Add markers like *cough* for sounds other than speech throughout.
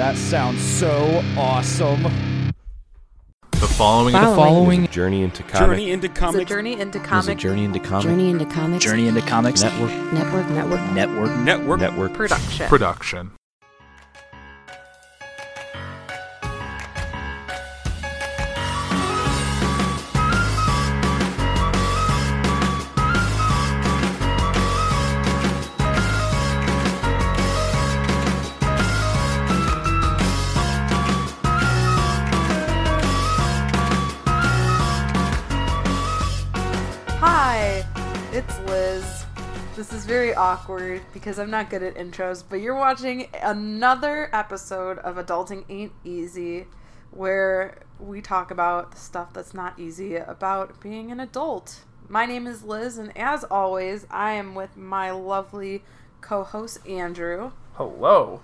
That sounds so awesome. The following, The following Journey into comics. Journey into is a comics. journey into is a comic journey into comics journey into comics Journey into Comics network network network Network. Network. network. production. production. This is very awkward because I'm not good at intros, but you're watching another episode of Adulting Ain't Easy where we talk about the stuff that's not easy about being an adult. My name is Liz, and as always, I am with my lovely co host Andrew. Hello.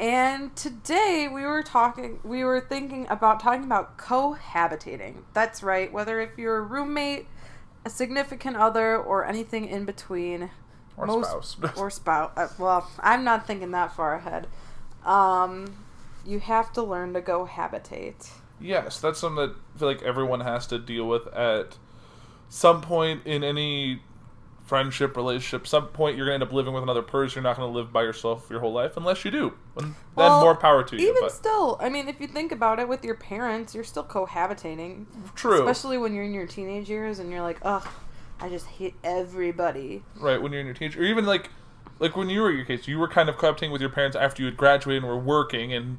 And today we were talking, we were thinking about talking about cohabitating. That's right, whether if you're a roommate, a significant other, or anything in between. Or spouse. *laughs* or spouse. Uh, well, I'm not thinking that far ahead. Um, you have to learn to cohabitate. Yes, that's something that I feel like everyone has to deal with at some point in any friendship, relationship. Some point you're going to end up living with another person. You're not going to live by yourself your whole life unless you do. And Well, then more power to you. Even But still, I mean, if you think about it with your parents, you're still cohabitating. True. Especially when you're in your teenage years and you're like, ugh, I just hate everybody. right when you're in your teenage, or even like like when you were your case, you were kind of cohabitating with your parents after you had graduated and were working, and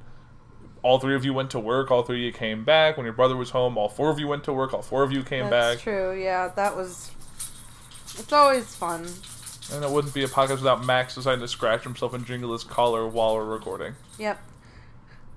all three of you went to work. All three of you came back. When your brother was home, all four of you went to work. All four of you came That's back. true. Yeah, that was. It's always fun. And it wouldn't be a podcast without Max deciding to scratch himself and jingle his collar while we're recording. Yep.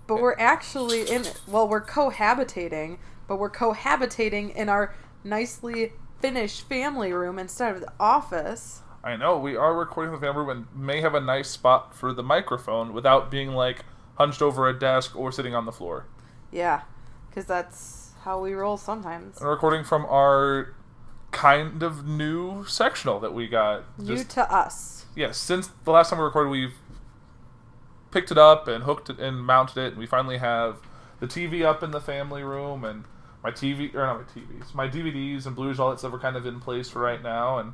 But we're actually in. Well, we're cohabitating, but we're cohabitating in our nicely finished family room instead of the office. I know we are recording the family room and may have a nice spot for the microphone without being like hunched over a desk or sitting on the floor. Yeah, because that's how we roll sometimes. And recording from our kind of new sectional that we got. New Just, to us. yes, since the last time we recorded, we've picked it up and hooked it and mounted it, and we finally have the TV up in the family room and my TV or not my TVs, my DVDs and Blu-rays, all that stuff are kind of in place for right now, and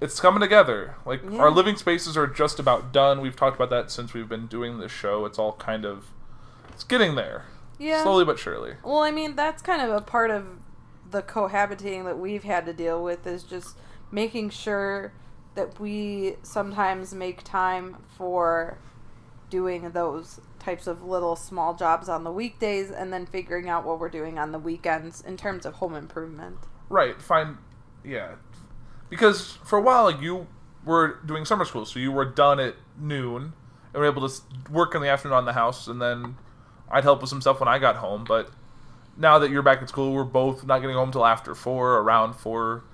it's coming together. Like Yeah. our living spaces are just about done. We've talked about that since we've been doing this show. It's all kind of it's getting there, Yeah. slowly but surely. Well, I mean, that's kind of a part of the cohabitating that we've had to deal with is just making sure that we sometimes make time for doing those types of little small jobs on the weekdays and then figuring out what we're doing on the weekends in terms of home improvement. Right. Fine. Yeah. Because for a while, you were doing summer school, so you were done at noon and were able to work in the afternoon on the house, and then I'd help with some stuff when I got home. But now that you're back at school, we're both not getting home till after four, around four,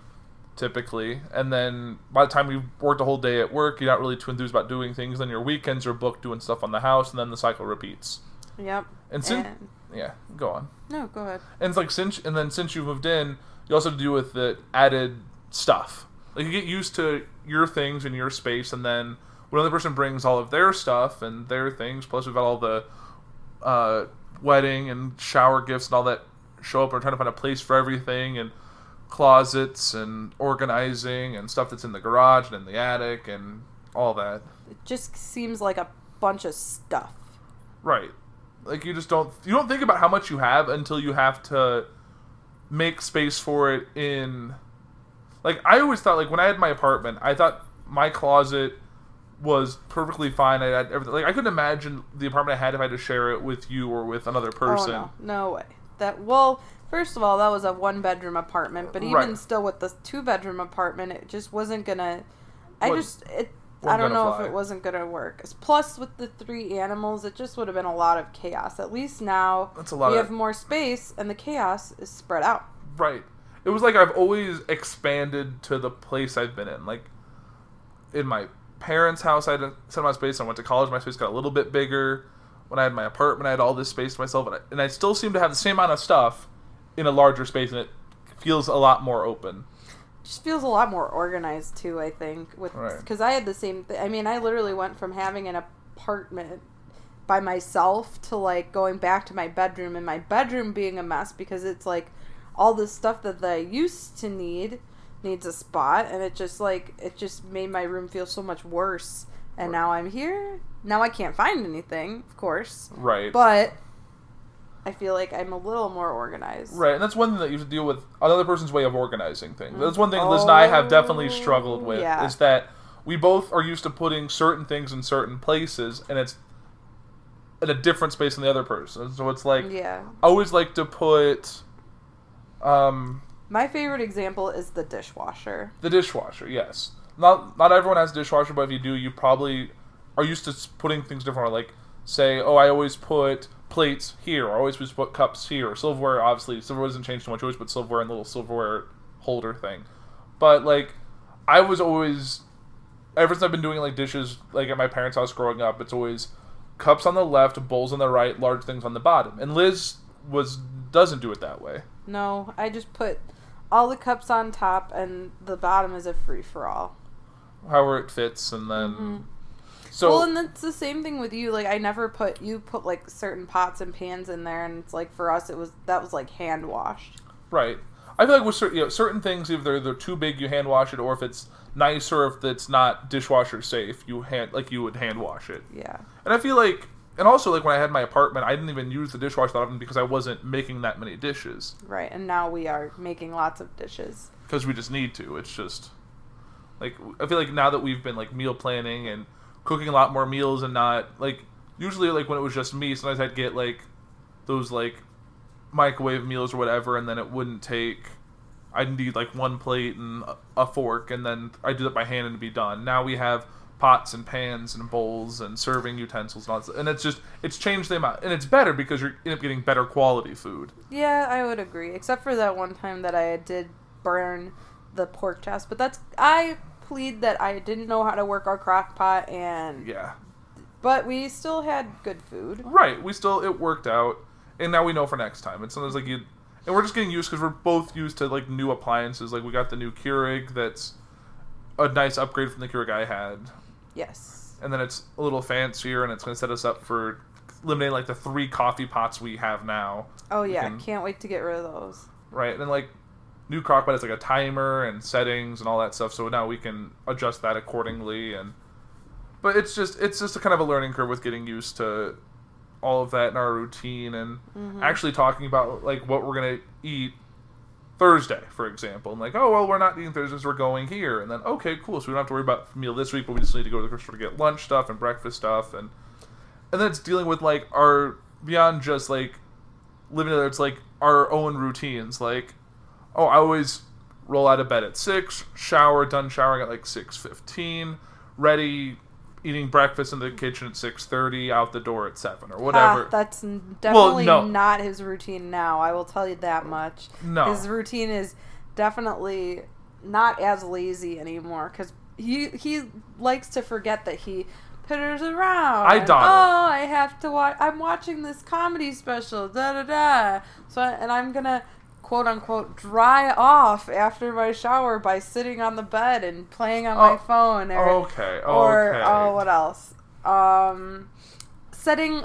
typically. And then by the time you've worked a whole day at work, you're not really too enthused about doing things. Then your weekends are booked doing stuff on the house, and then the cycle repeats. Yep. And since And- yeah, go on. no, go ahead. And it's like since and then since you moved in, you also have to deal with the added stuff. Like you get used to your things and your space, and then when another person brings all of their stuff and their things, plus we've got all the uh, wedding and shower gifts and all that show up. We're trying to find a place for everything and closets and organizing and stuff that's in the garage and in the attic and all that. It just seems like a bunch of stuff. Right. Like you just don't you don't think about how much you have until you have to make space for it in like I always thought like when I had my apartment, I thought my closet was perfectly fine. I had everything like I couldn't imagine the apartment I had if I had to share it with you or with another person. Oh, no. no way. That well, first of all, that was a one bedroom apartment, but even Right. still with the two bedroom apartment, it just wasn't gonna. I What- just it I don't know fly. if it wasn't gonna work. Plus, with the three animals, it just would have been a lot of chaos. At least now That's a lot we of- have more space, and the chaos is spread out. Right. It was like I've always expanded to the place I've been in. Like in my parents' house, I had a set amount of space. I went to college, my space got a little bit bigger. When I had my apartment, I had all this space to myself, and I, and I still seem to have the same amount of stuff in a larger space, and it feels a lot more open. just feels a lot more organized too. I think with Right. because I had the same. Th- I mean, I literally went from having an apartment by myself to like going back to my bedroom and my bedroom being a mess because it's like all the stuff that I used to need needs a spot and it just like it just made my room feel so much worse. And now I'm here. Now I can't find anything, of course, Right. but I feel like I'm a little more organized. Right, and that's one thing that you have to deal with another person's way of organizing things. That's one thing Liz and I have definitely struggled with Oh, yeah. is that we both are used to putting certain things in certain places, and it's in a different space than the other person. So it's like Yeah. I always like to put um, My favorite example is the dishwasher. the dishwasher. Yes, not not everyone has a dishwasher, but if you do, you probably are used to putting things different. Like say, oh, I always put plates here, or I always just put cups here, or silverware. Obviously, silverware doesn't change too much. Always put silverware in the little silverware holder thing. But like, I was always ever since I've been doing like dishes, like at my parents' house growing up, it's always cups on the left, bowls on the right, large things on the bottom. And Liz was doesn't do it that way. No, I just put all the cups on top and the bottom is a free for all. However it fits, and then mm-hmm. So well, and that's the same thing with you. Like I never put you put like certain pots and pans in there, and it's like for us it was that was like hand washed. Right. I feel like with certain, you know, certain things, if they're they're too big, you hand wash it, or if it's nicer, if it's not dishwasher safe, you hand like you would hand wash it. Yeah. And I feel like, and also like when I had my apartment, I didn't even use the dishwasher that often because I wasn't making that many dishes Right. And now we are making lots of dishes. because we just need to. It's just like I feel like now that we've been like meal planning and cooking a lot more meals and not like usually like when it was just me, sometimes I'd get like those like microwave meals or whatever, and then it wouldn't take. I'd need like one plate and a- fork, and then I'd do it by hand and it'd be done. Now we have pots and pans and bowls and serving utensils and all that, and it's just it's changed the amount, and it's better because you're end up getting better quality food. Yeah, I would agree. Except for that one time that I did burn the pork chest, but that's I plead that I didn't know how to work our crock pot and Yeah, but we still had good food. right. We still it worked out, and now we know for next time. It's sometimes like you, and we're just getting used because we're both used to like new appliances. Like we got the new Keurig that's a nice upgrade from the Keurig I had. Yes. and then it's a little fancier and it's going to set us up for eliminating like the three coffee pots we have now Oh yeah, can- can't wait to get rid of those. right and then like new crockpot has like a timer and settings and all that stuff so now we can adjust that accordingly and but it's just it's just a kind of a learning curve with getting used to all of that in our routine and mm-hmm. actually talking about like what we're going to eat Thursday, for example, and like, oh well, we're not eating Thursdays, we're going here, and then okay, cool, so we don't have to worry about meal this week, but we just need to go to the grocery store to get lunch stuff and breakfast stuff, and and then it's dealing with like our beyond just like living together, it's like our own routines, like oh, I always roll out of bed at six, shower, done showering at like six fifteen, ready, eating breakfast in the kitchen at six thirty, out the door at seven or whatever. Ah, that's definitely no. not his routine now. I will tell you that much. No. His routine is definitely not as lazy anymore because he he likes to forget that he pitters around. I dawdle. Oh, I have to watch. I'm watching this comedy special. Da da da. So and I'm gonna quote unquote dry off after my shower by sitting on the bed and playing on Oh, my phone. Or, okay, or okay. oh, what else? Um, setting.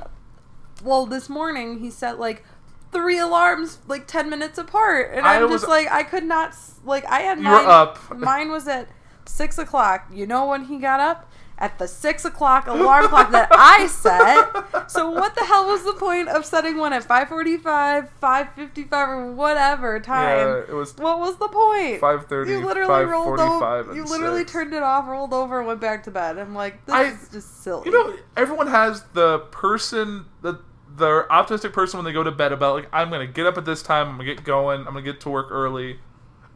Well, this morning he set like three alarms like ten minutes apart, and I I'm was- just like I could not like I had You mine. up. Mine was at six o'clock. You know when he got up? At the six o'clock alarm clock that I set. So what the hell was the point of setting one at five forty-five, five fifty-five, or whatever time? Yeah, it was What was the point? 5:30, You literally rolled 5:45, over. You literally 6. turned it off, rolled over, and went back to bed. I'm like, this I- is just silly. You know, everyone has the person the the optimistic person when they go to bed about like I'm gonna get up at this time, I'm gonna get going, I'm gonna get to work early.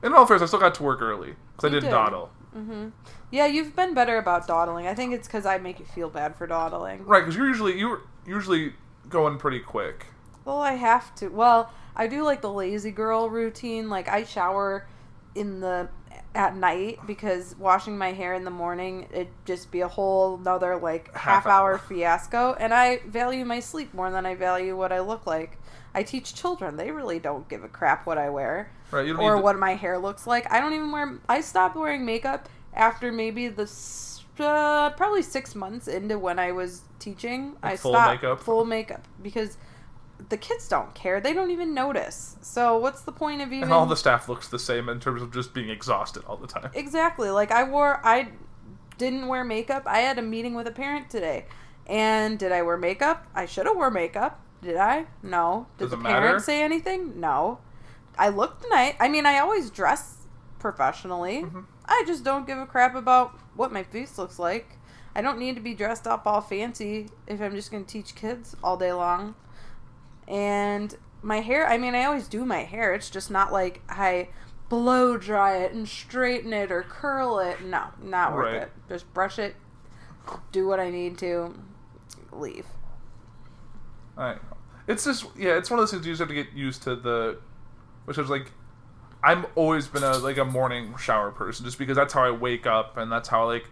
In all fairness, I still got to work early because I didn't did. dawdle. Mm-hmm. Yeah, you've been better about dawdling. I think it's because I make you feel bad for dawdling. Right, because you're usually you're usually going pretty quick. Well, I have to. Well, I do like the lazy girl routine. Like I shower in the at night because washing my hair in the morning it just be a whole another like half, Half hour hour. fiasco. And I value my sleep more than I value what I look like. I teach children; they really don't give a crap what I wear Right, you don't or to- what my hair looks like. I don't even wear. I stopped wearing makeup after maybe the uh, probably six months into when I was teaching. I full stopped makeup? full makeup because the kids don't care. They don't even notice. So what's the point of even? And all the staff looks the same in terms of just being exhausted all the time. Exactly. Like I wore I didn't wear makeup. I had a meeting with a parent today. And did I wear makeup? I should have wore makeup. Did I? No. Did Does the it parent matter? say anything? No. I looked nice. I mean, I always dress professionally. Mm-hmm. I just don't give a crap about what my face looks like. I don't need to be dressed up all fancy if I'm just going to teach kids all day long. And my hair, I mean, I always do my hair. It's just not like I blow dry it and straighten it or curl it. No, not worth Right. it. Just brush it, do what I need to, leave. I. It's just yeah, it's one of those things you just have to get used to the, which is like, I'm always been a like a morning shower person just because that's how I wake up and that's how like,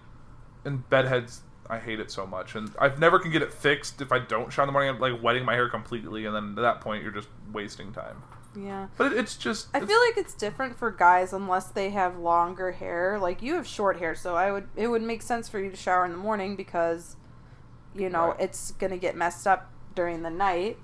in bedheads I hate it so much and I've never can get it fixed if I don't shower in the morning. I'm like wetting my hair completely and then at that point you're just wasting time. Yeah. But it, it's just I it's- feel like it's different for guys unless they have longer hair. Like you have short hair, so I would it would make sense for you to shower in the morning because you know, Right. it's going to get messed up during the night.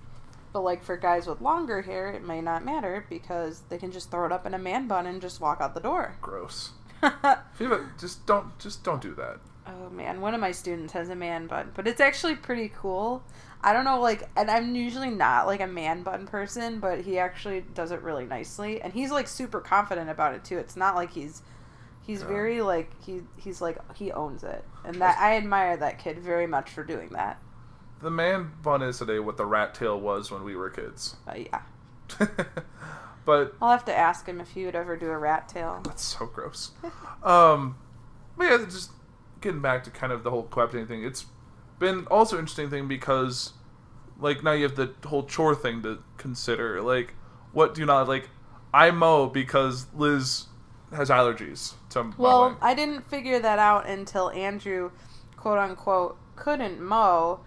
But like for guys with longer hair, it may not matter because they can just throw it up in a man bun and just walk out the door. *laughs* gross. Oh, if you have a- just don't just don't do that. Oh man, one of my students has a man bun, but it's actually pretty cool. I don't know, like, and I'm usually not like a man bun person, but he actually does it really nicely, and he's like super confident about it too. It's not like he's he's Yeah. very like he he's like he owns it, and that I admire that kid very much for doing that. The man bun is today what the rat tail was when we were kids. Uh, yeah, *laughs* but I'll have to ask him if he would ever do a rat tail. That's so gross. *laughs* um, but yeah, just getting back to kind of the whole cohabitating thing. It's been also interesting thing because, like, now you have the whole chore thing to consider. Like, what do you not like? I mow because Liz has allergies to mowing. Well, I didn't figure that out until Andrew, quote unquote, couldn't mow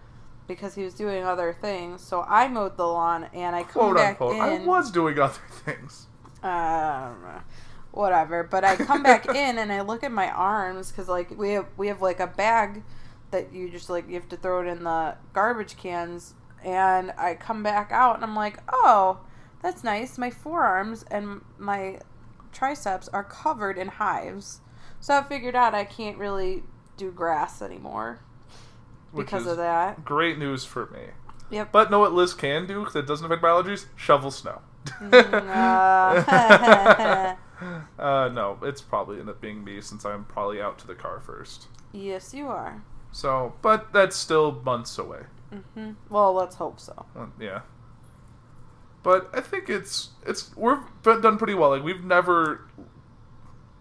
because he was doing other things. So I mowed the lawn and I come quote back unquote. I was doing other things. um, whatever. But I come back *laughs* in and I look at my arms because like we have we have like a bag that you just like you have to throw it in the garbage cans. And I come back out and I'm like, oh, that's nice. My forearms and my triceps are covered in hives. So I figured out I can't really do grass anymore because of that. Great news for me. Yep. But know what Liz can do because it doesn't affect allergies? Shovel snow. Uh, *laughs* uh, no, it's probably end up being me since I'm probably out to the car first. yes, you are. So, but that's still months away. hmm Well, let's hope so. Uh, yeah. But I think it's it's we've done pretty well. Like we've never,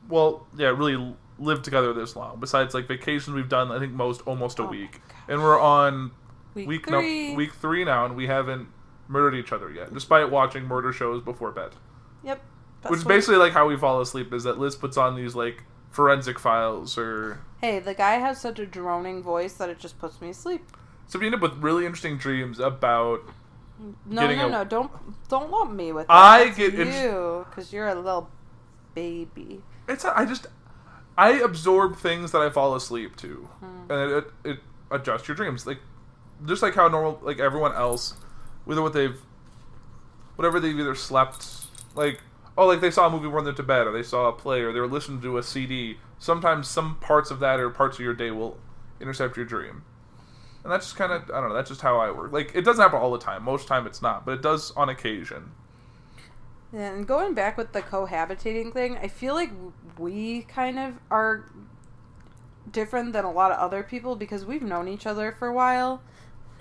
well, yeah, really lived together this long. Besides like vacations, we've done I think most almost a Oh week, and we're on Week, week three. no week three now, and we haven't murdered each other yet, despite watching murder shows before bed. Yep. That's Which is basically like how we fall asleep. Is that Liz puts on these like forensic files or Hey, the guy has such a droning voice that it just puts me asleep. so we end up with really interesting dreams about No, no, a- no! Don't don't lump me with that. I That's get you because you're a little baby. It's I just I absorb things that I fall asleep to, Hmm. and it, it it adjusts your dreams like just like how normal like everyone else, whether what they've whatever they've either slept like oh like they saw a movie when they're to bed or they saw a play or they were listening to a CD. Sometimes some parts of that or parts of your day will intercept your dream. And that's just kind of I don't know. That's just how I work. Like it doesn't happen all the time. Most time it's not, but it does on occasion. And going back with the cohabitating thing, I feel like we kind of are different than a lot of other people because we've known each other for a while.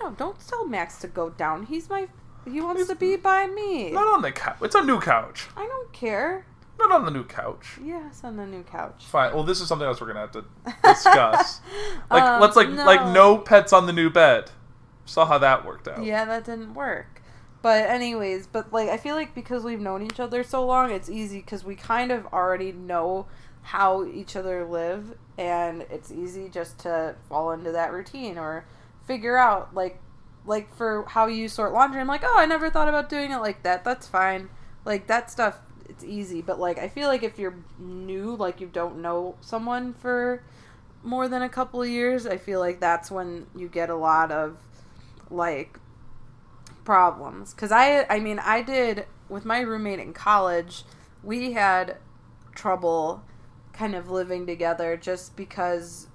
No, don't tell Max to go down. He's my he wants to be by me. Not on the couch. It's a new couch. I don't care. Not on the new couch. Yes, on the new couch. Fine. Well, this is something else we're gonna have to discuss. *laughs* like, Um, let's like like no. no pets on the new bed. Saw how that worked out. Yeah, that didn't work. But anyways, but like I feel like because we've known each other so long, it's easy because we kind of already know how each other live, and it's easy just to fall into that routine or figure out like like for how you sort laundry. I'm like, oh, I never thought about doing it like that. That's fine. Like that stuff, it's easy. But like I feel like if you're new, like you don't know someone for more than a couple of years, I feel like that's when you get a lot of like problems because i i mean i did with my roommate in college we had trouble kind of living together just because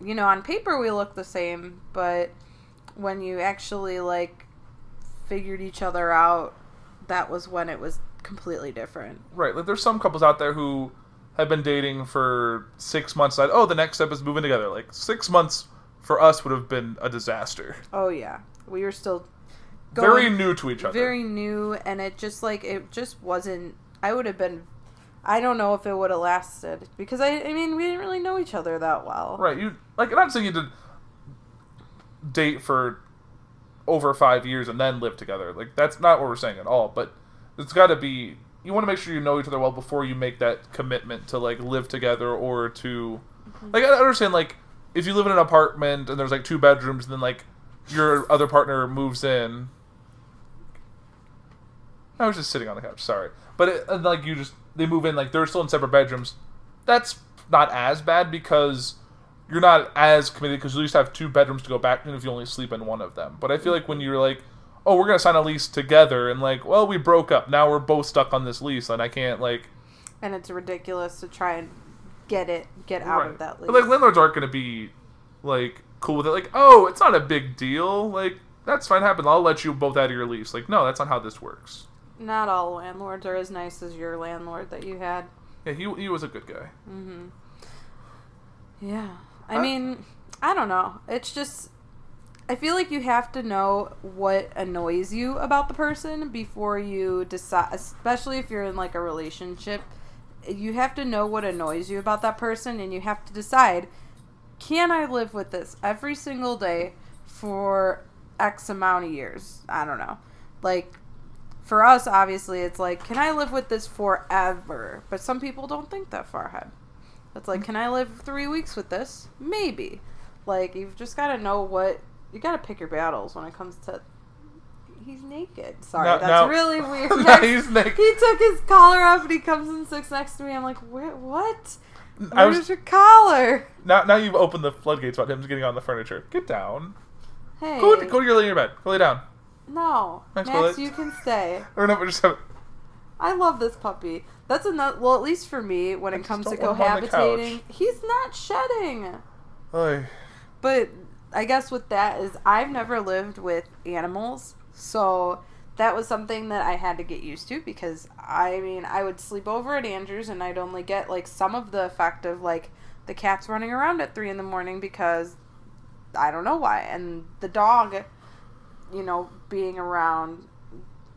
you know on paper we look the same but when you actually like figured each other out that was when it was completely different Right. Like there's some couples out there who have been dating for six months. Like, oh, the next step is moving together. Like six months for us would have been a disaster. oh yeah we were still Very new to each other. very new and it just like it just wasn't i would have been i don't know if it would have lasted because i i mean we didn't really know each other that well Right. You like I'm not saying you did date for over five years and then live together. Like that's not what we're saying at all. But it's got to be. You want to make sure you know each other well before you make that commitment to like live together or to, mm-hmm. like I understand like if you live in an apartment and there's like two bedrooms and then like your other partner moves in. I was just sitting on the couch. Sorry, but it, and, like you just they move in like they're still in separate bedrooms. That's not as bad because you're not as committed because you at least have two bedrooms to go back to if you only sleep in one of them. But I feel like when you're like, oh, we're gonna sign a lease together, and like, well, we broke up. Now we're both stuck on this lease, and I can't like. and it's ridiculous to try and get it get out of that lease. But, like landlords aren't gonna be like cool with it. Like, oh, it's not a big deal. Like that's fine. Happen. I'll let you both out of your lease. Like, no, that's not how this works. Not all landlords are as nice as your landlord that you had Yeah, he he was a good guy. Mhm. yeah i Uh, mean i don't know it's just i feel like you have to know what annoys you about the person before you decide especially if you're in like a relationship you have to know what annoys you about that person and you have to decide can I live with this every single day for X amount of years? I don't know. Like, for us, obviously, it's like, can I live with this forever? But some people don't think that far ahead. It's like, mm. can I live three weeks with this? Maybe. Like, you've just got to know what. You got to pick your battles when it comes to. He's naked. Sorry, Now- that's now- really *laughs* weird. Now he's naked. He took his collar off and he comes and sits next to me. I'm like? What? Where's was your collar? now now you've opened the floodgates about him getting on the furniture. Get down. Hey. Go to, go to your lay in your bed. Go lay down. No, Max, you can stay. *laughs* Or no, but just have. I love this puppy. That's another. Well, at least for me, when I it comes to don't want him on the cohabitating, he's not shedding. Oy. But I guess with that is I've never lived with animals, so that was something that I had to get used to because I mean I would sleep over at Andrews and I'd only get like some of the effect of like the cats running around at three in the morning because I don't know why and the dog, you know, being around,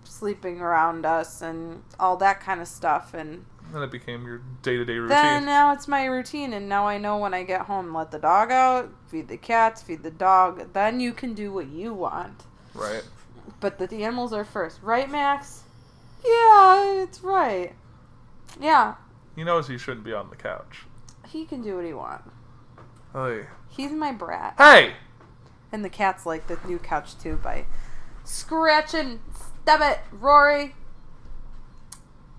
sleeping around us and all that kind of stuff and Then it became your day to day routine. then now it's my routine, and now I know when I get home, let the dog out, feed the cats, feed the dog. Then you can do what you want. right. But the, the animals are first, right, Max? Yeah, it's right. Yeah, He knows he shouldn't be on the couch. he can do what he wants. Hey. He's my brat, Hey! And the cats like the new couch too by scratching. Stop it, Rory.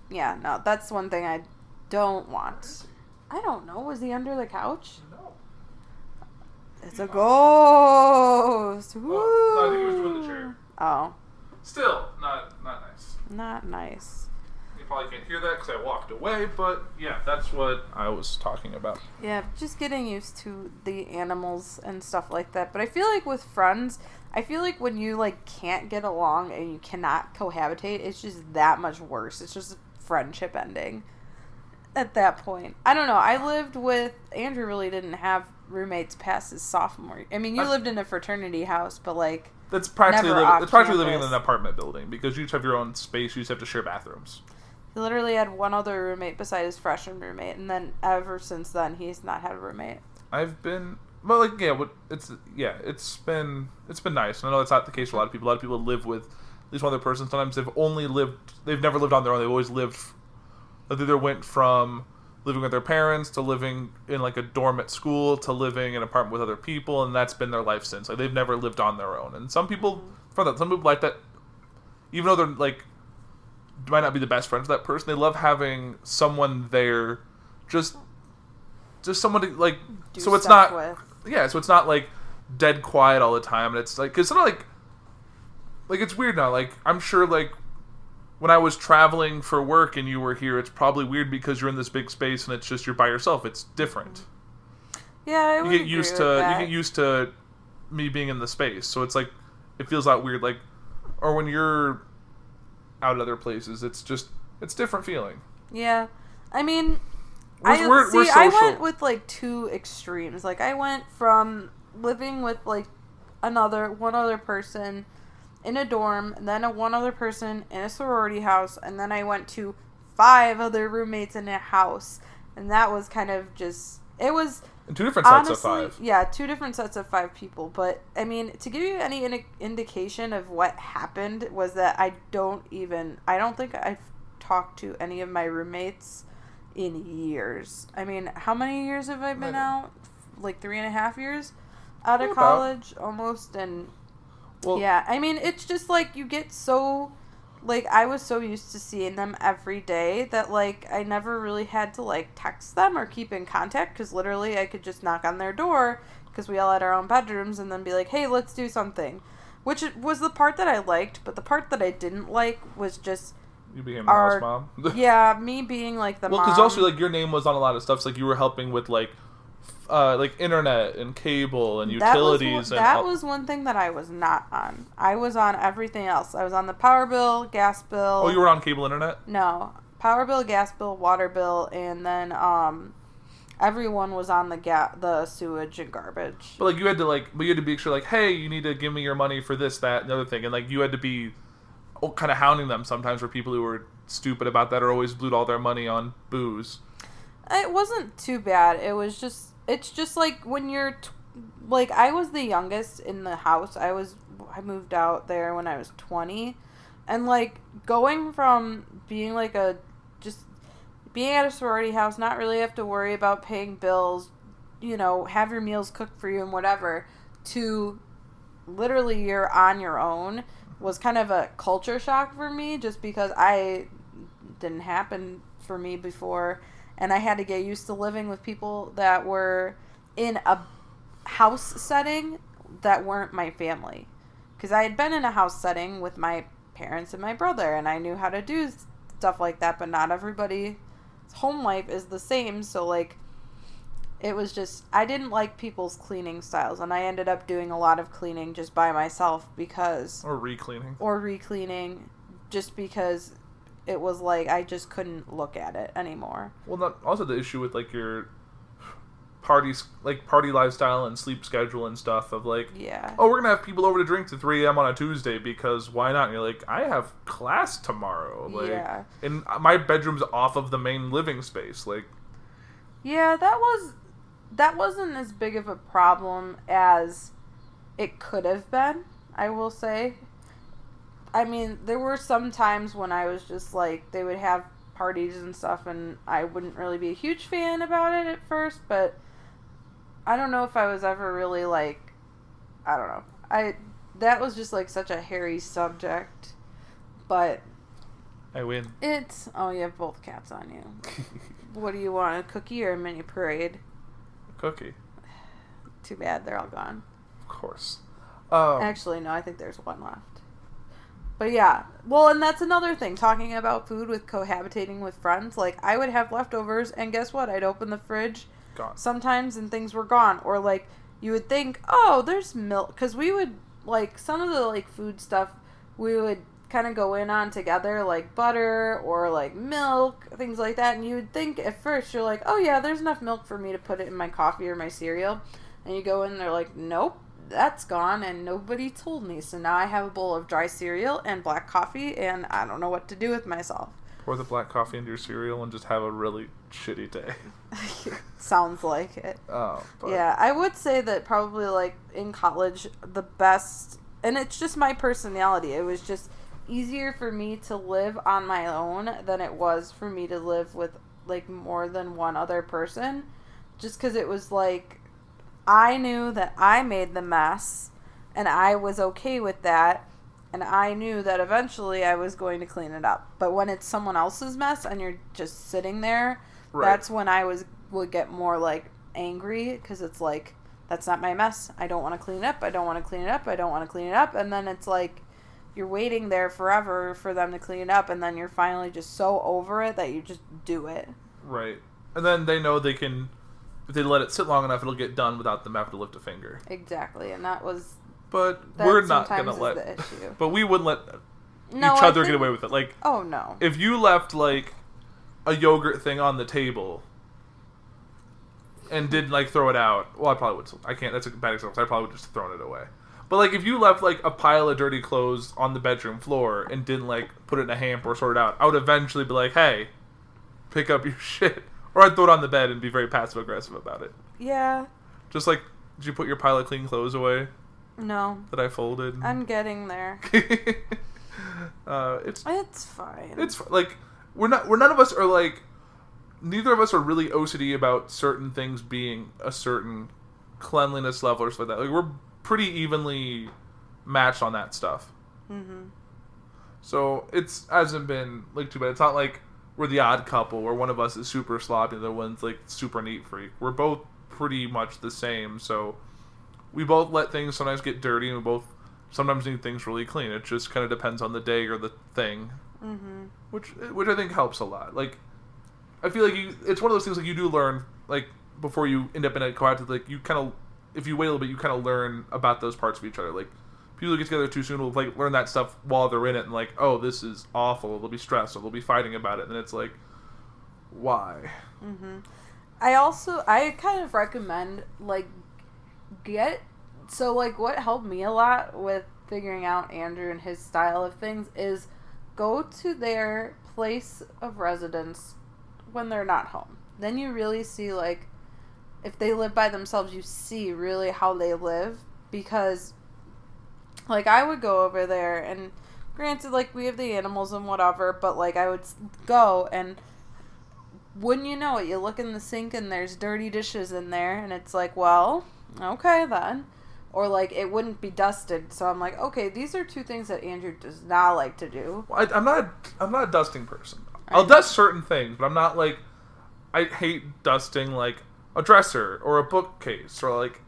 Yeah, no, that's one thing I don't want. I don't know. Was he under the couch? No. It's a ghost. Woo. no, I think he was doing the chair. Oh, Still, not not nice. not nice. Probably can't hear that because I walked away, but yeah, that's what I was talking about. Yeah, just getting used to the animals and stuff like that. But I feel like with friends, I feel like when you like can't get along and you cannot cohabitate, it's just that much worse. It's just a friendship ending at that point. I don't know. I lived with Andrew. Really didn't have roommates past his sophomore. I mean, you I- lived in a fraternity house, but like That's practically living, it's practically living in an apartment building because you each have your own space. You just have to share bathrooms. He literally had one other roommate beside his freshman roommate, and then ever since then, he's not had a roommate. I've been well, like yeah, it's yeah, it's been it's been nice. And I know that's not the case for a lot of people. A lot of people live with at least one other person. Sometimes they've only lived, they've never lived on their own. They've always lived. They either went from living with their parents to living in like a dorm at school to living in an apartment with other people, and that's been their life since. Like they've never lived on their own. And some people for that, some people like that, even though they're like might not be the best friend with that person. They love having someone there, just just someone to like. Do so it's not with. yeah. So it's not like dead quiet all the time, and it's like because it's not like like it's weird now. Like I'm sure like when I was traveling for work and you were here, it's probably weird because you're in this big space and it's just you're by yourself. It's different. Yeah, I would You get used to you get used to me being in the space, so it's like it feels a lot weird. Like or when you're out other places, it's just it's different feeling. Yeah, I mean, We're- I we're- see. we're I went with like two extremes. Like I went from living with like another one other person in a dorm, and then a one other person in a sorority house, and then I went to five other roommates in a house, and that was kind of just it was And two different sets honestly of five. yeah two different sets of five people. But I mean, to give you any indi- indication of what happened was that I don't even I don't think I've talked to any of my roommates in years. I mean, how many years have I been out? Like three and a half years out of About. college, almost, and Well, yeah. I mean, it's just like you get so like I was so used to seeing them every day that like I never really had to like text them or keep in contact because literally I could just knock on their door because we all had our own bedrooms and then be like, hey, let's do something. Which was the part that I liked, but the part that I didn't like was just you became our- house mom. *laughs* yeah, me being like the well, mom. because also like your name was on a lot of stuff. So, like you were helping with like uh, like internet and cable and That was utilities. that all- was one thing that I was not on. I was on everything else. I was on the power bill, gas bill. oh, you were on cable internet. No, power bill, gas bill, water bill, and then um, everyone was on the ga- the sewage and garbage. But like you had to like, but you had to be sure like, hey, you need to give me your money for this, that, and the other thing, and like you had to be kind of hounding them sometimes for people who were stupid about that or always blew all their money on booze. It wasn't too bad. It was just it's just like when you're t- like I was the youngest in the house. I was I moved out there when I was 20 and like going from being like a just being at a sorority house, not really have to worry about paying bills, you know, have your meals cooked for you and whatever, to literally you're on your own was kind of a culture shock for me just because I didn't happen for me before and I had to get used to living with people that were in a house setting that weren't my family because I had been in a house setting with my parents and my brother and I knew how to do stuff like that but not everybody's home life is the same so like it was just I didn't like people's cleaning styles and I ended up doing a lot of cleaning just by myself because Or recleaning. or re-cleaning just because it was like I just couldn't look at it anymore. Well, not also the issue with like your parties, like party lifestyle and sleep schedule and stuff of like, Yeah. oh, we're gonna have people over to drink to 3 a.m. on a Tuesday because why not? And you're like, I have class tomorrow. Like, Yeah. and my bedroom's off of the main living space. Like, Yeah, that was that wasn't as big of a problem as it could have been, I will say. I mean, there were some times when I was just like they would have parties and stuff and I wouldn't really be a huge fan about it at first, but I don't know if I was ever really like I don't know. I that was just like such a hairy subject. But I win. it's oh you have both cats on you. *laughs* what do you want, a cookie or a mini parade? A Cookie, Too bad they're all gone. of course. Um, Actually, no, I think there's one left. But yeah, well, and that's another thing. Talking about food with cohabitating with friends, like I would have leftovers, and guess what? I'd open the fridge gone. sometimes, and things were gone. Or like you would think, oh, there's milk, because we would like some of the like food stuff we would kind of go in on together, like butter or like milk, things like that. And you would think at first you're like, oh yeah, there's enough milk for me to put it in my coffee or my cereal, and you go in, they're like, nope that's gone and nobody told me. So now I have a bowl of dry cereal and black coffee and I don't know what to do with myself. Pour the black coffee into your cereal and just have a really shitty day. *laughs* Sounds like it. Oh, but Yeah, I would say that probably like in college, the best, and it's just my personality. It was just easier for me to live on my own than it was for me to live with like more than one other person. Just because it was like I knew that I made the mess and I was okay with that. And I knew that eventually I was going to clean it up. But when it's someone else's mess and you're just sitting there, Right. that's when I was would get more like angry because it's like that's not my mess. I don't want to clean it up. I don't want to clean it up. I don't want to clean it up. And then it's like you're waiting there forever for them to clean it up, and then you're finally just so over it that you just do it. right. And then they know they can, if they let it sit long enough, it'll get done without them having to lift a finger. Exactly, and that was But that we're not gonna let. the issue. But we wouldn't let No, each other get away with it. Like Oh no. if you left like a yogurt thing on the table and didn't like throw it out, well, I probably would. I can't. That's a bad example. I probably would just thrown it away. But like if you left like a pile of dirty clothes on the bedroom floor and didn't like put it in a hamper or sort it out, I would eventually be like, "Hey, pick up your *laughs* shit," or I'd throw it on the bed and be very passive aggressive about it. Yeah. Just like, did you put your pile of clean clothes away No. that I folded? I'm getting there. *laughs* uh, it's It's fine. it's like we're not we're none of us are like neither of us are really OCD about certain things being a certain cleanliness level or stuff like that. Like we're pretty evenly matched on that stuff. mm-hmm. So it's hasn't been like too bad. It's not like we're the odd couple where one of us is super sloppy and the other one's like super neat freak. We're both pretty much the same. So we both let things sometimes get dirty and we both sometimes need things really clean. It just kind of depends on the day or the thing Mm-hmm. which which I think helps a lot. Like, I feel like you, it's one of those things like you do learn like before you end up in a cohabitate. Like you kind of, if you wait a little bit, you kind of learn about those parts of each other. Like people who get together too soon will like learn that stuff while they're in it, and like, oh, this is awful. They'll be stressed, or they'll be fighting about it, and it's like, why? Mm-hmm. I also I kind of recommend like get so like what helped me a lot with figuring out Andrew and his style of things is go to their place of residence when they're not home. Then you really see like if they live by themselves, you see really how they live because like I would go over there and granted like we have the animals and whatever, but like I would go and wouldn't you know it, you look in the sink and there's dirty dishes in there, and it's like, well, okay then. Or like it wouldn't be dusted, so I'm like, okay, these are two things that Andrew does not like to do. I, I'm not. I'm not a dusting person. I'll dust certain things, but I'm not like. I hate dusting like a dresser or a bookcase or like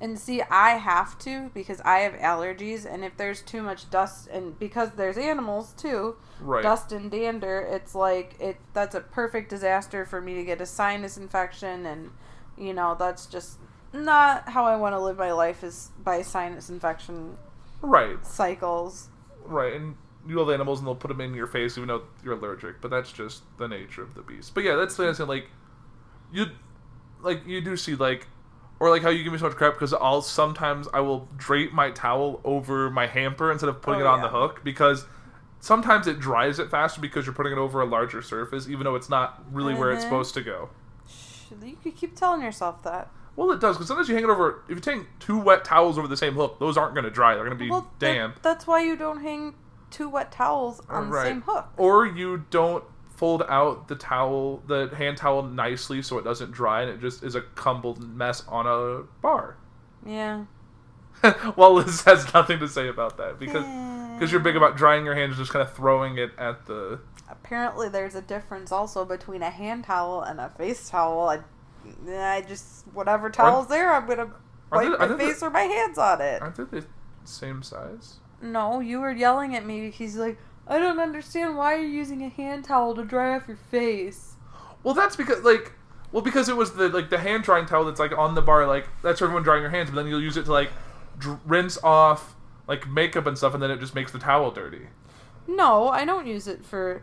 And see, I have to because I have allergies, and if there's too much dust, and because there's animals too, right. dust and dander, it's like it. That's a perfect disaster for me to get a sinus infection, and you know that's just not how I want to live my life is by sinus infection Right. cycles. Right, and you love animals, and they'll put them in your face even though you're allergic. But that's just the nature of the beast. But yeah, that's the thing. Like, you, like you do see like, or like how you give me so much crap because I'll sometimes I will drape my towel over my hamper instead of putting Oh, it on yeah. the hook because sometimes it dries it faster because you're putting it over a larger surface, even though it's not really where it's Mhm. supposed to go. You could keep telling yourself that. Well, it does because sometimes you hang it over. If you take two wet towels over the same hook, those aren't going to dry. They're going to be Well, that- damp. that's why you don't hang two wet towels on Right. the same hook. Or you don't fold out the towel, the hand towel nicely so it doesn't dry and it just is a crumbled mess on a bar. Yeah. *laughs* well, Liz has nothing to say about that because because you're big about drying your hands, just kind of throwing it at the. Apparently, there's a difference also between a hand towel and a face towel. I, I just whatever towel's there, I'm gonna wipe they- my aren't they- face or my hands on it. Aren't they the same size? No, you were yelling at me because you're like, I don't understand why you're using a hand towel to dry off your face. Well, that's because like. Well, because it was the like the hand drying towel that's like on the bar, like that's for everyone drying your hands, but then you'll use it to like dr- rinse off like makeup and stuff, and then it just makes the towel dirty. No, I don't use it for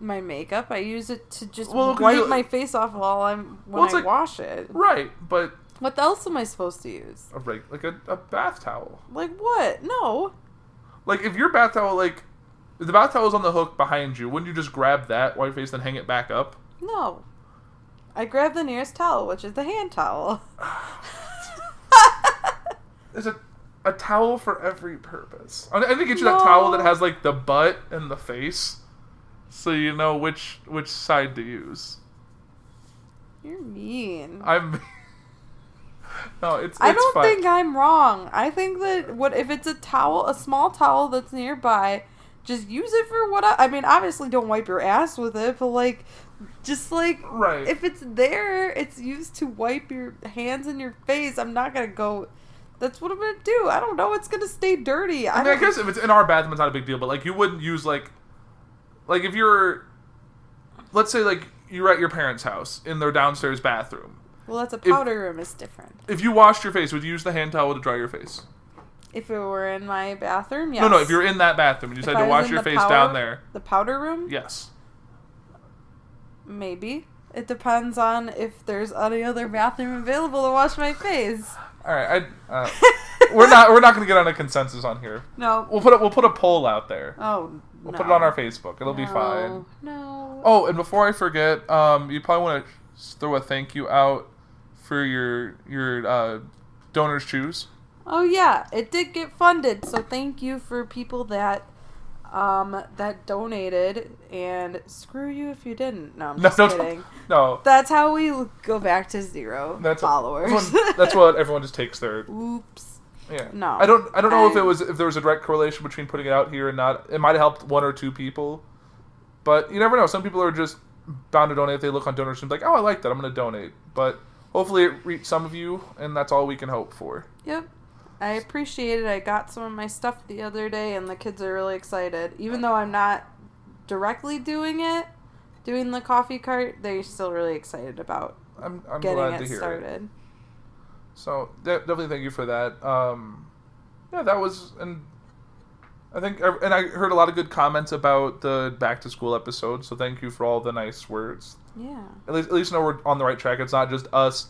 my makeup. I use it to just Well, wipe you- my face off while I'm when Well, I like- wash it. Right, but What else am I supposed to use? a reg- like a, a bath towel. Like what? No. Like if your bath towel like If the bath towel is on the hook behind you, wouldn't you just grab that white face and hang it back up? No. I grab the nearest towel, which is the hand towel. *sighs* There's a a towel for every purpose. I I need to get you that towel that has like the butt and the face, so you know which which side to use. You're mean. I'm. *laughs* no, it's. I it's don't fine. think I'm wrong. I think that what if it's a towel, a small towel that's nearby, just use it for what I, I mean. Obviously, don't wipe your ass with it, but like, just like Right. if it's there, it's used to wipe your hands and your face. I'm not gonna go. That's what I'm gonna do. I don't know. It's gonna stay dirty. I, I mean, I guess if it's in our bathroom, it's not a big deal. But like, you wouldn't use like, like if you're, let's say like you're at your parents' house in their downstairs bathroom. Well, that's a powder room is different. If you washed your face, would you use the hand towel to dry your face? If it were in my bathroom, yes. No, no. If you're in that bathroom and you If decide to wash your face powder- down there, the powder room, yes. maybe. It depends on if there's any other bathroom available to wash my face. All right. I, uh, *laughs* we're not. We're not going to get on a consensus on here. No. We'll put a, we'll put a poll out there. Oh, We'll no. put it on our Facebook. It'll be fine. No. Oh, and before I forget, um, you probably want to throw a thank you out for your your uh, DonorsChoose. Oh yeah, it did get funded. So thank you for people that um that donated and screw you if you didn't. No, I'm *laughs* just no, kidding. no. That's how we go back to zero That's followers. That's *laughs* what, that's what everyone just takes their Oops. yeah. No. I don't I don't know if it was if there was a direct correlation between putting it out here and not. It might have helped one or two people, but you never know. Some people are just bound to donate if they look on donors and be like, oh, I like that, I'm going to donate. But hopefully it reached some of you, and that's all we can hope for. Yep. I appreciate it. I got some of my stuff the other day and the kids are really excited. Even though I'm not directly doing it, doing the coffee cart, they're still really excited about I'm I'm getting glad it to hear it. started. So de- definitely thank you for that. Um, yeah, that was and I think and I heard a lot of good comments about the back to school episode. So thank you for all the nice words. Yeah. At least at least know we're on the right track. It's not just us.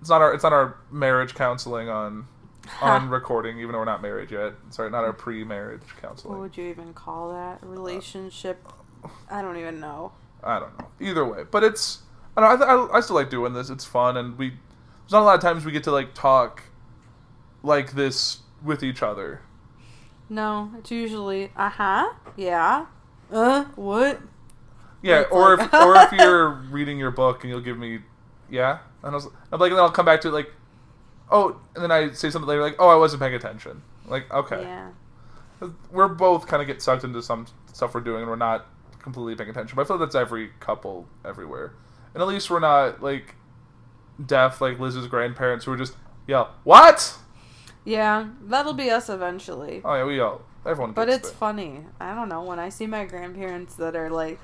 It's not our it's not our marriage counseling on *laughs* on *laughs* recording, even though we're not married yet. Sorry, not our pre-marriage counseling. What would you even call that? Relationship? I don't even know. I don't know. Either way, but it's I don't know, I, I I still like doing this. It's fun, and we there's not a lot of times we get to like talk like this with each other. No, it's usually, uh huh, yeah, uh, what? Yeah, or like- if *laughs* or if you're reading your book and you'll give me, yeah, and I was, I'm like, and then I'll come back to it like, oh, and then I say something later like, oh, I wasn't paying attention. Like, okay, Yeah. we're both kind of get sucked into some stuff we're doing and we're not completely paying attention. But I feel like that's every couple everywhere, and at least we're not like deaf like Liz's grandparents who are just yell what? Yeah, that'll be us eventually. Oh yeah, we all. Everyone. But it's it. funny. I don't know. When I see my grandparents that are like,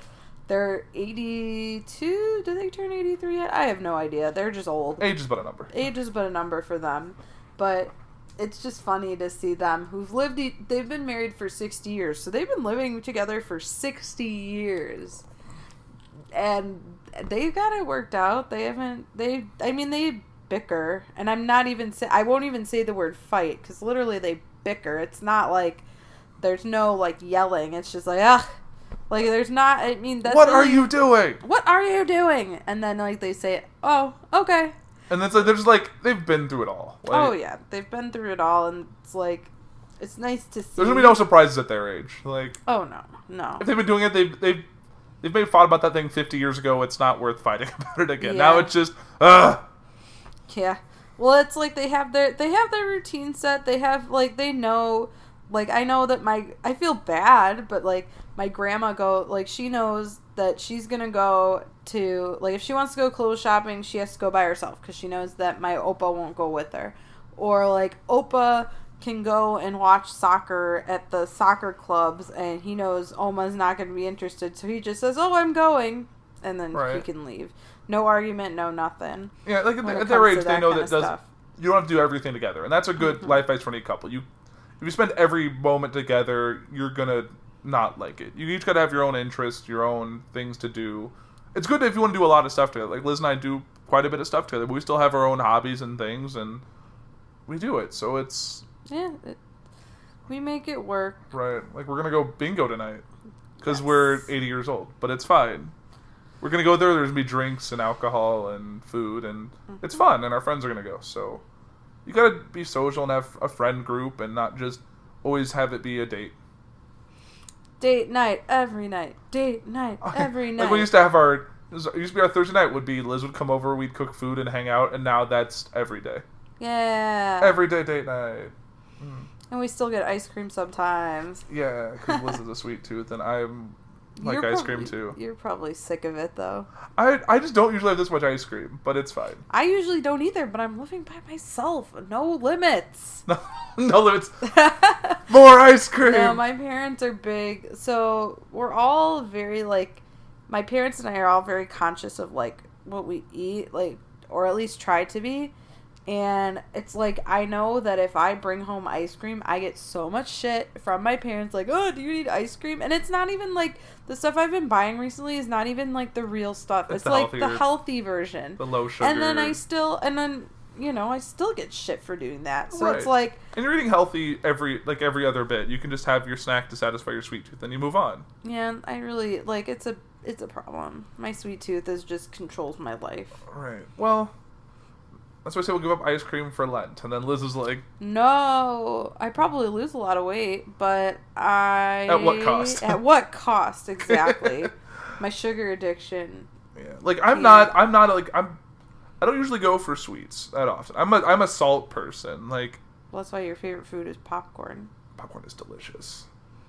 they're 82. Do they turn 83 yet? I have no idea. They're just old. Age is but a number. Age is but a number for them. But it's just funny to see them who've lived, e- they've been married for 60 years. So they've been living together for 60 years. And they've got it worked out. They haven't, they, I mean, they bicker. And I'm not even, say, I won't even say the word fight because literally they bicker. It's not like, there's no like yelling. It's just like, ugh. Like there's not, I mean, that's what are you doing? What are you doing? And then like they say, oh, okay. And then like they're just like they've been through it all. Like, oh yeah, they've been through it all, and it's like, it's nice to see. There's gonna be no surprises at their age. Like Oh no, no. if they've been doing it, they've they've they've maybe fought about that thing 50 years ago. It's not worth fighting *laughs* about it again. Now it's just ugh. Yeah. Well, it's like they have their they have their routine set. They have like they know like I know that my I feel bad, but like my grandma go like she knows that she's to go to like if she wants to go clothes shopping, she has to go by herself cuz she knows that my opa won't go with her. Or like opa can go and watch soccer at the soccer clubs and he knows Oma's not to be interested, so he just says, "Oh, I'm going." And then he can leave. No argument, no nothing. Yeah, like at, the- at their age, they know that does stuff. you don't have to do everything together, and that's a good Mm-hmm. life advice for any couple. You if you spend every moment together, you're gonna not like it. You each gotta have your own interests, your own things to do. It's good if you want to do a lot of stuff together. Like Liz and I do quite a bit of stuff together, but we still have our own hobbies and things, and we do it. So it's Yeah. It, We make it work. Right. Like we're gonna go bingo tonight because we're 80 years old, but it's fine. We're gonna go there. There's gonna be drinks and alcohol and food, and it's Mm-hmm. fun. And our friends are gonna go. So you gotta be social and have a friend group, and not just always have it be a date. Date night every night. Date night *laughs* every night. Like we used to have our. It, used to be our Thursday night. Would be Liz would come over, we'd cook food and hang out, and now that's every day. yeah. Every day date night. Hmm. and we still get ice cream sometimes. Yeah, because Liz *laughs* is a sweet tooth, and I'm like You're ice probably- cream too. You're probably sick of it though. I I just don't usually have this much ice cream, but it's fine. I usually don't either, but I'm living by myself. No limits. *laughs* No, no limits. *laughs* More ice cream. No, my parents are big. So we're all very like my parents and I are all very conscious of like what we eat, like or at least try to be. And it's like I know that if I bring home ice cream, I get so much shit from my parents like, "Oh, do you need ice cream?" And it's not even like the stuff I've been buying recently is not even like the real stuff. It's It's, the like the healthy version. the low sugar. And then I still and then you know, I still get shit for doing that. So it's like and you're eating healthy every like every other bit. You can just have your snack to satisfy your sweet tooth, and you move on. Yeah, I really like it's a it's a problem. My sweet tooth is just controls my life. Right. Well, that's why I say we'll give up ice cream for Lent, and then Liz is like, No, I probably lose a lot of weight, but I At what cost? At what *laughs* cost exactly? my sugar addiction. yeah, like I'm Yeah. not, I'm not like I'm. I don't usually go for sweets that often. I'm a I'm a salt person. Like Well, that's why your favorite food is popcorn. popcorn is delicious.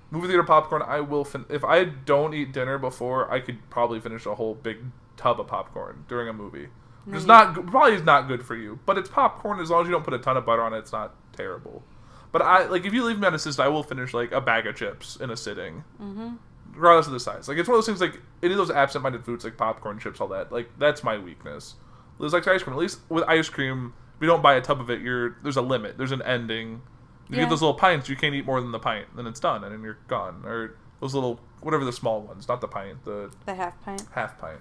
Movie theater popcorn, I will. Fin- if I don't eat dinner before, I could probably finish a whole big tub of popcorn during a movie. Which is not probably is not good for you, but it's popcorn. As long as you don't put a ton of butter on it, it's not terrible. But I like if you leave me unassisted, I will finish like a bag of chips in a sitting, mm-hmm. regardless of the size. Like it's one of those things like any of those absent-minded foods like popcorn, chips, all that. Like that's my weakness. Liz likes ice cream. At least with ice cream, if you don't buy a tub of it, you're there's a limit. There's an ending. You Yeah. get those little pints, you can't eat more than the pint, then it's done, and then you're gone. Or those little whatever the small ones, not the pint, the The half pint. half pint.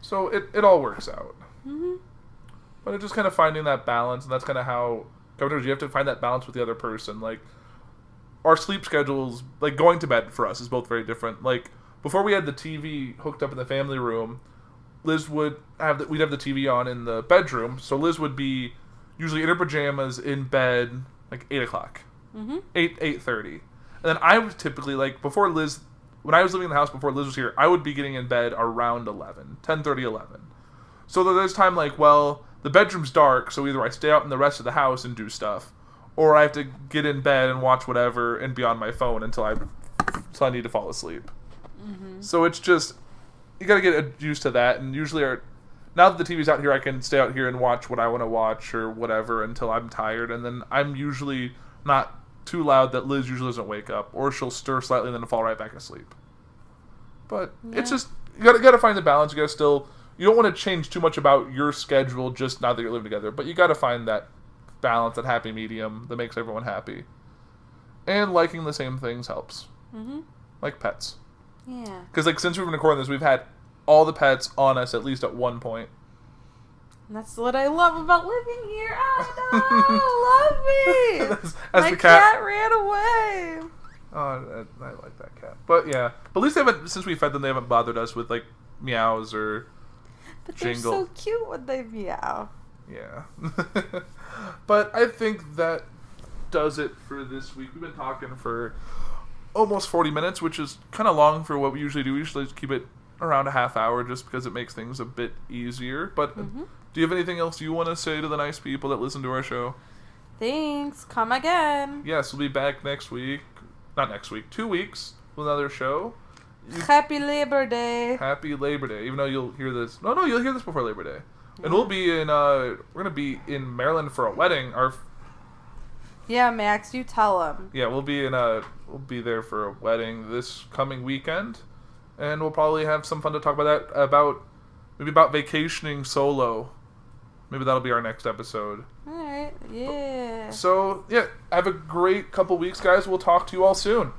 So it, it all works out. Mm-hmm. But it's just kind of finding that balance, and that's kind of how. You have to find that balance with the other person. Like our sleep schedules, like going to bed for us, is both very different. Like before we had the TV hooked up in the family room, Liz would have the, we'd have the TV on in the bedroom, so Liz would be usually in her pajamas in bed like eight o'clock, Mm-hmm. eight eight thirty, and then I was typically like before Liz. When I was living in the house before Liz was here, I would be getting in bed around 11, 10 30, 11. So that there's time like, well, the bedroom's dark, so either I stay out in the rest of the house and do stuff, or I have to get in bed and watch whatever and be on my phone until I until I need to fall asleep. Mm-hmm. So it's just you got to get used to that, and usually, our, now that the TV's out here, I can stay out here and watch what I want to watch or whatever until I'm tired, and then I'm usually not too loud that Liz usually doesn't wake up, or she'll stir slightly and then fall right back asleep. But it's just you got to got to find the balance. You got to still you don't want to change too much about your schedule just now that you're living together, but you got to find that balance, that happy medium that makes everyone happy. And liking the same things helps, Mm-hmm. like pets. Yeah. Because like since we've been recording this, we've had all the pets on us at least at one point. And that's what I love about living here. I *laughs* know, love me. *laughs* As- as My the cat- cat ran away. Oh, I, I like that cat. But yeah, but at least they haven't since we fed them, they haven't bothered us with like meows or But they're so cute when they meow. yeah. *laughs* but I think that does it for this week. We've been talking for almost forty minutes, which is kind of long for what we usually do. We usually keep it around a half hour, just because it makes things a bit easier. But uh, mm-hmm. do you have anything else you want to say to the nice people that listen to our show? Thanks. Come again. Yes, we'll be back next week. Not next week, two weeks with another show. Happy Labor Day. Happy Labor Day. Even though you'll hear this, no, no, you'll hear this before Labor Day, and we'll be in. uh We're gonna be in Maryland for a wedding. Our Yeah, Max, you tell them. yeah, we'll be in a. We'll be there for a wedding this coming weekend, and we'll probably have some fun to talk about that. About maybe about vacationing solo. Maybe that'll be our next episode. All right. Yeah. So yeah, have a great couple weeks, guys. We'll talk to you all soon.